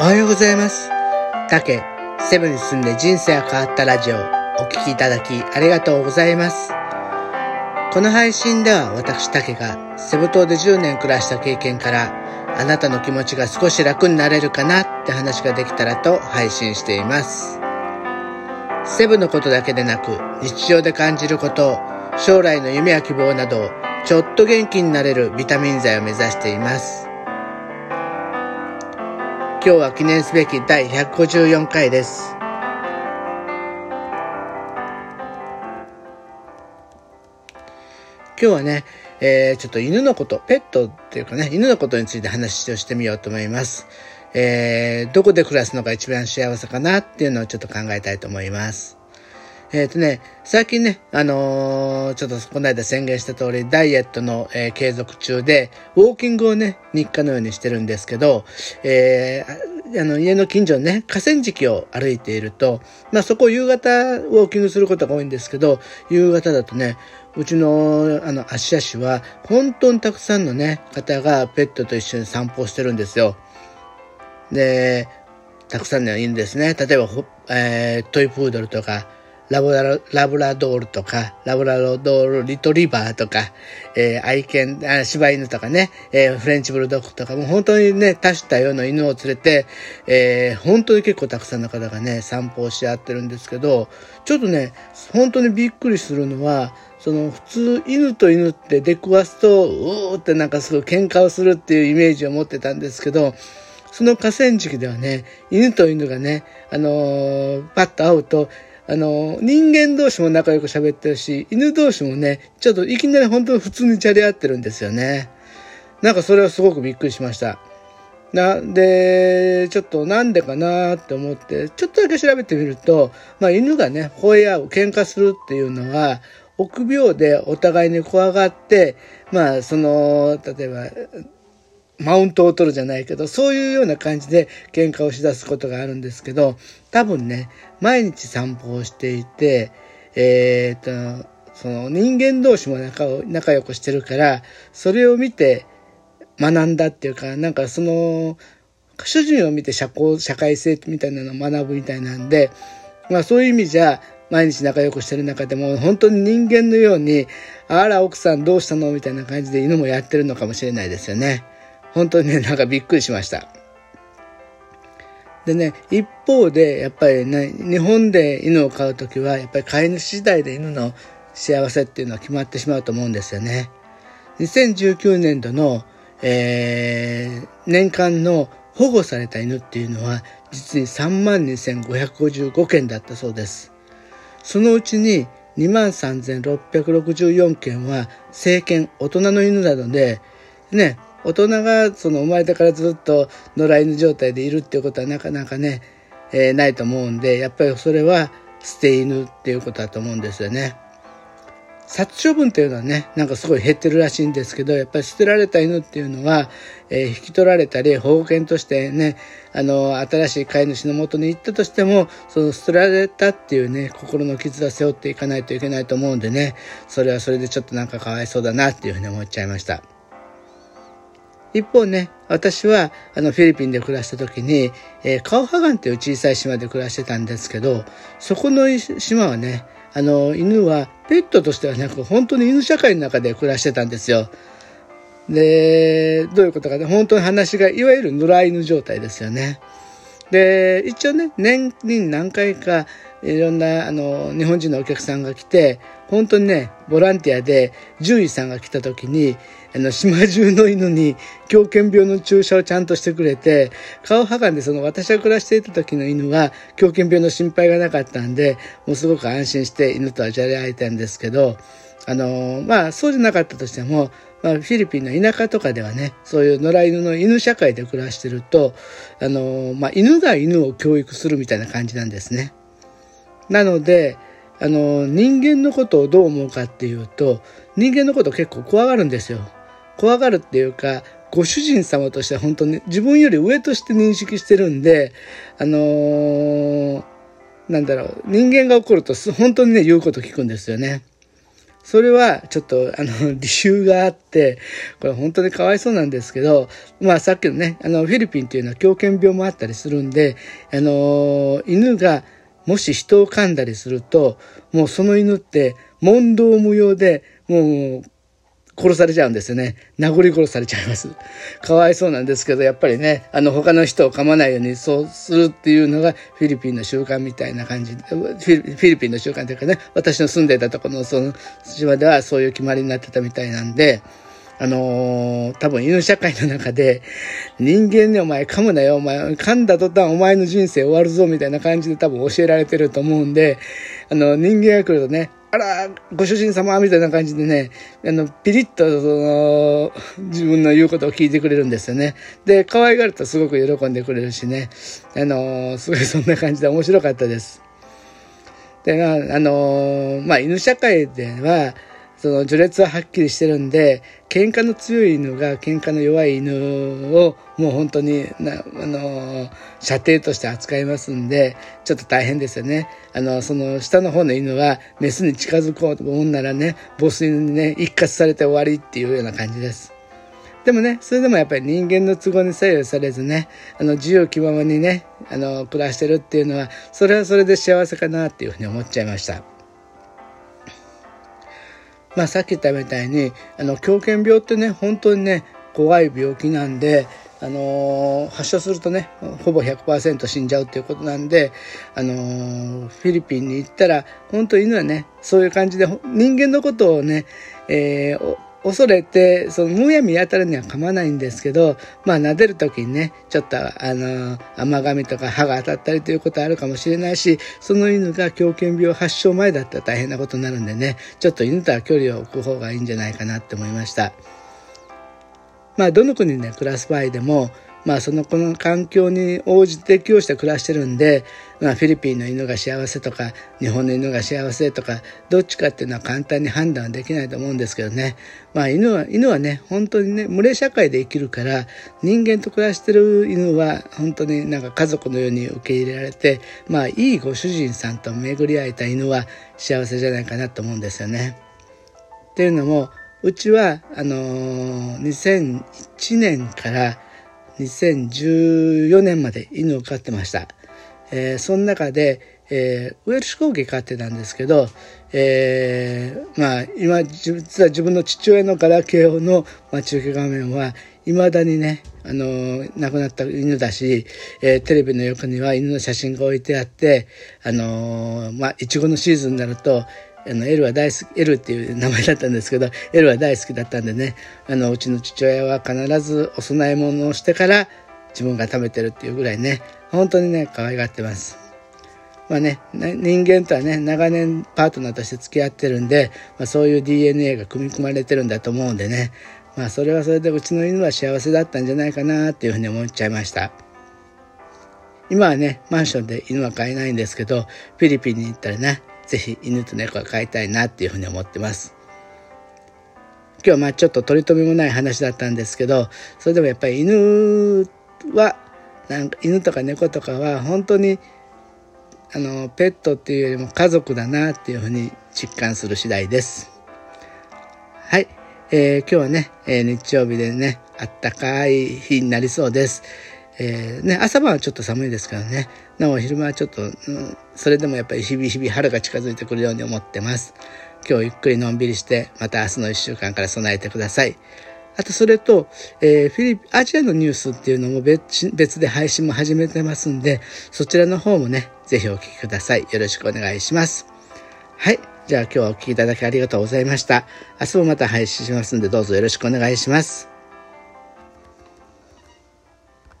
おはようございます。タケ、セブに住んで人生が変わったラジオ、お聴きいただきありがとうございます。この配信では私タケがセブ島で10年暮らした経験からあなたの気持ちが少し楽になれるかなって話ができたらと配信しています。セブのことだけでなく日常で感じること、将来の夢や希望などちょっと元気になれるビタミン剤を目指しています。今日は記念すべき第154回です。今日はね、えー、ちょっと犬のこと、ペットっていうかね、犬のことについて話をしてみようと思います。えー、どこで暮らすのが一番幸せかなっていうのをちょっと考えたいと思います。えっ、ー、とね、最近ね、あのー、ちょっとこの間宣言した通り、ダイエットの、えー、継続中で、ウォーキングをね、日課のようにしてるんですけど、え、あの、家の近所のね、河川敷を歩いていると、まあそこを夕方ウォーキングすることが多いんですけど、夕方だとね、うちの、あの、芦屋市は、本当にたくさんのね、方がペットと一緒に散歩してるんですよ。で、たくさんの犬ですね。例えば、えー、トイプードルとか、ラブララブラドールとか、ラブラドールリトリバーとか、えー、愛犬、あ柴犬とかね、えー、フレンチブルドッグとか、もう本当にね、多種多様の犬を連れて、えー、本当に結構たくさんの方がね、散歩をし合ってるんですけど、ちょっとね、本当にびっくりするのは、その普通犬と犬って出くわすと、うーってなんかすごい喧嘩をするっていうイメージを持ってたんですけど、その河川敷ではね、犬と犬がね、あのー、パッと会うと、あの、人間同士も仲良く喋ってるし、犬同士もね、ちょっといきなり本当に普通にじゃれ合ってるんですよね。なんかそれはすごくびっくりしました。な、で、ちょっとなんでかなって思って、ちょっとだけ調べてみると、まあ犬がね、吠え合う、喧嘩するっていうのは、臆病でお互いに怖がって、まあその、例えば、マウントを取るじゃないけど、そういうような感じで喧嘩をしだすことがあるんですけど、多分ね、毎日散歩をしていて、えー、っと、その人間同士も仲を仲良くしてるから、それを見て学んだっていうか、なんかその、主人を見て社交、社会性みたいなのを学ぶみたいなんで、まあそういう意味じゃ、毎日仲良くしてる中でも、本当に人間のように、あら、奥さんどうしたの？みたいな感じで犬もやってるのかもしれないですよね。本当にね、なんかびっくりしました。でね、一方で、やっぱりね、日本で犬を飼うときは、やっぱり飼い主次第で犬の幸せっていうのは決まってしまうと思うんですよね。2019年度の、えー、年間の保護された犬っていうのは、実に32,555件だったそうです。そのうちに23,664件は、成犬、大人の犬なので、ね、大人がその生まれてからずっと野良犬状態でいるっていうことはなかなかね、えー、ないと思うんで、やっぱりそれは捨て犬っていうことだと思うんですよね。殺処分っていうのはね、なんかすごい減ってるらしいんですけど、やっぱり捨てられた犬っていうのは、えー、引き取られたり、保護犬としてね、あの、新しい飼い主のもとに行ったとしても、その捨てられたっていうね、心の傷は背負っていかないといけないと思うんでね、それはそれでちょっとなんかかわいそうだなっていうふうに思っちゃいました。一方ね、私はあのフィリピンで暮らした時に、えー、カオハガンっていう小さい島で暮らしてたんですけど、そこの島はね、あの犬はペットとしてはなく本当に犬社会の中で暮らしてたんですよ。で、どういうことかね、本当に話がいわゆる野良犬状態ですよね。で、一応ね、年に何回かいろんなあの日本人のお客さんが来て、本当にね、ボランティアで獣医さんが来た時に、あの、島中の犬に狂犬病の注射をちゃんとしてくれて、顔はがんでその私が暮らしていた時の犬は狂犬病の心配がなかったんで、もうすごく安心して犬とはじゃれ合えたんですけど、あの、まあ、そうじゃなかったとしても、まあ、フィリピンの田舎とかではね、そういう野良犬の犬社会で暮らしてると、あの、まあ、犬が犬を教育するみたいな感じなんですね。なので、あの、人間のことをどう思うかっていうと、人間のこと結構怖がるんですよ。怖がるっていうか、ご主人様としては本当に自分より上として認識してるんで、あのー、なんだろう、人間が怒ると本当にね、言うこと聞くんですよね。それはちょっとあの 理由があってこれ本当にかわいそうなんですけどまあさっきのねあのフィリピンっていうのは狂犬病もあったりするんであの犬がもし人を噛んだりするともうその犬って問答無用でもう殺されちゃうんですよね。殴り殺されちゃいます。かわいそうなんですけど、やっぱりね、あの、他の人を噛まないようにそうするっていうのがフィリピンの習慣みたいな感じで、フィリピンの習慣というかね、私の住んでたところのその島ではそういう決まりになってたみたいなんで、あのー、多分犬社会の中で、人間にお前噛むなよ、お前、噛んだ途端お前の人生終わるぞ、みたいな感じで多分教えられてると思うんで、あの、人間が来るとね、あら、ご主人様みたいな感じでね、あの、ピリッと、その、自分の言うことを聞いてくれるんですよね。で、可愛がるとすごく喜んでくれるしね、あの、すごいそんな感じで面白かったです。で、あの、まあ、犬社会では、その序列ははっきりしてるんで喧嘩の強い犬が喧嘩の弱い犬をもう本当になあの射程として扱いますんでちょっと大変ですよねあのその下の方の犬はメスに近づこうと思うならねボス犬にね一括されて終わりっていうような感じですでもね、それでもやっぱり人間の都合に左右されずね、あの、自由気ままにね、あの、暮らしてるっていうのは、それはそれで幸せかなっていうふうに思っちゃいました。まあ、さっき言ったみたいにあの狂犬病ってね本当にね怖い病気なんで、あのー、発症するとねほぼ100%死んじゃうっていうことなんで、あのー、フィリピンに行ったら本当犬はねそういう感じで人間のことをね、えー、恐れて、そのむやみやたらには噛まないんですけど、まあ撫でる時にね、ちょっとあの、甘噛みとか歯が当たったりということはあるかもしれないし、その犬が狂犬病発症前だったら大変なことになるんでね、ちょっと犬とは距離を置く方がいいんじゃないかなって思いました。まあどの国でね、暮らす場合でも、まあそのこの環境に応じて適応して暮らしてるんで、まあフィリピンの犬が幸せとか、日本の犬が幸せとか、どっちかっていうのは簡単に判断できないと思うんですけどね。まあ犬は、犬はね、本当にね、群れ社会で生きるから、人間と暮らしてる犬は本当になんか家族のように受け入れられて、まあいいご主人さんと巡り合えた犬は幸せじゃないかなと思うんですよね。っていうのも、うちは、あのー、2001年から、2014年まで犬を飼ってました。えー、その中で、えー、ウェルシュコーギー飼ってたんですけど、えー、まあ、今、実は自分の父親のガラケーの待ち受け画面は、未だにね、あのー、亡くなった犬だし、えー、テレビの横には犬の写真が置いてあって、あのー、まあ、いちごのシーズンになると、あの、L は大好き、L っていう名前だったんですけど、L は大好きだったんでね、あの、うちの父親は必ずお供え物をしてから自分が食べてるっていうぐらいね、本当にね、可愛がってます。まあね、人間とはね、長年パートナーとして付き合ってるんで、まあ、そういう DNA が組み込まれてるんだと思うんでね、まあそれはそれでうちの犬は幸せだったんじゃないかなっていうふうに思っちゃいました。今はね、マンションで犬は飼えないんですけど、フィリピンに行ったらね、ぜひ犬と猫が飼いたいなっていうふうに思ってます。今日はまあちょっと取り留めもない話だったんですけど、それでもやっぱり犬は、なんか犬とか猫とかは本当にあのペットっていうよりも家族だなっていうふうに実感する次第です。はい。えー、今日はね、えー、日曜日でね、あったかい日になりそうです。えー、ね、朝晩はちょっと寒いですからね。なお昼間はちょっと、うん、それでもやっぱり日々日々春が近づいてくるように思ってます。今日ゆっくりのんびりして、また明日の一週間から備えてください。あとそれと、えー、フィリピン、アジアのニュースっていうのも別別で配信も始めてますんで、そちらの方もね、ぜひお聞きください。よろしくお願いします。はい。じゃあ今日はお聴きいただきありがとうございました。明日もまた配信しますんで、どうぞよろしくお願いします。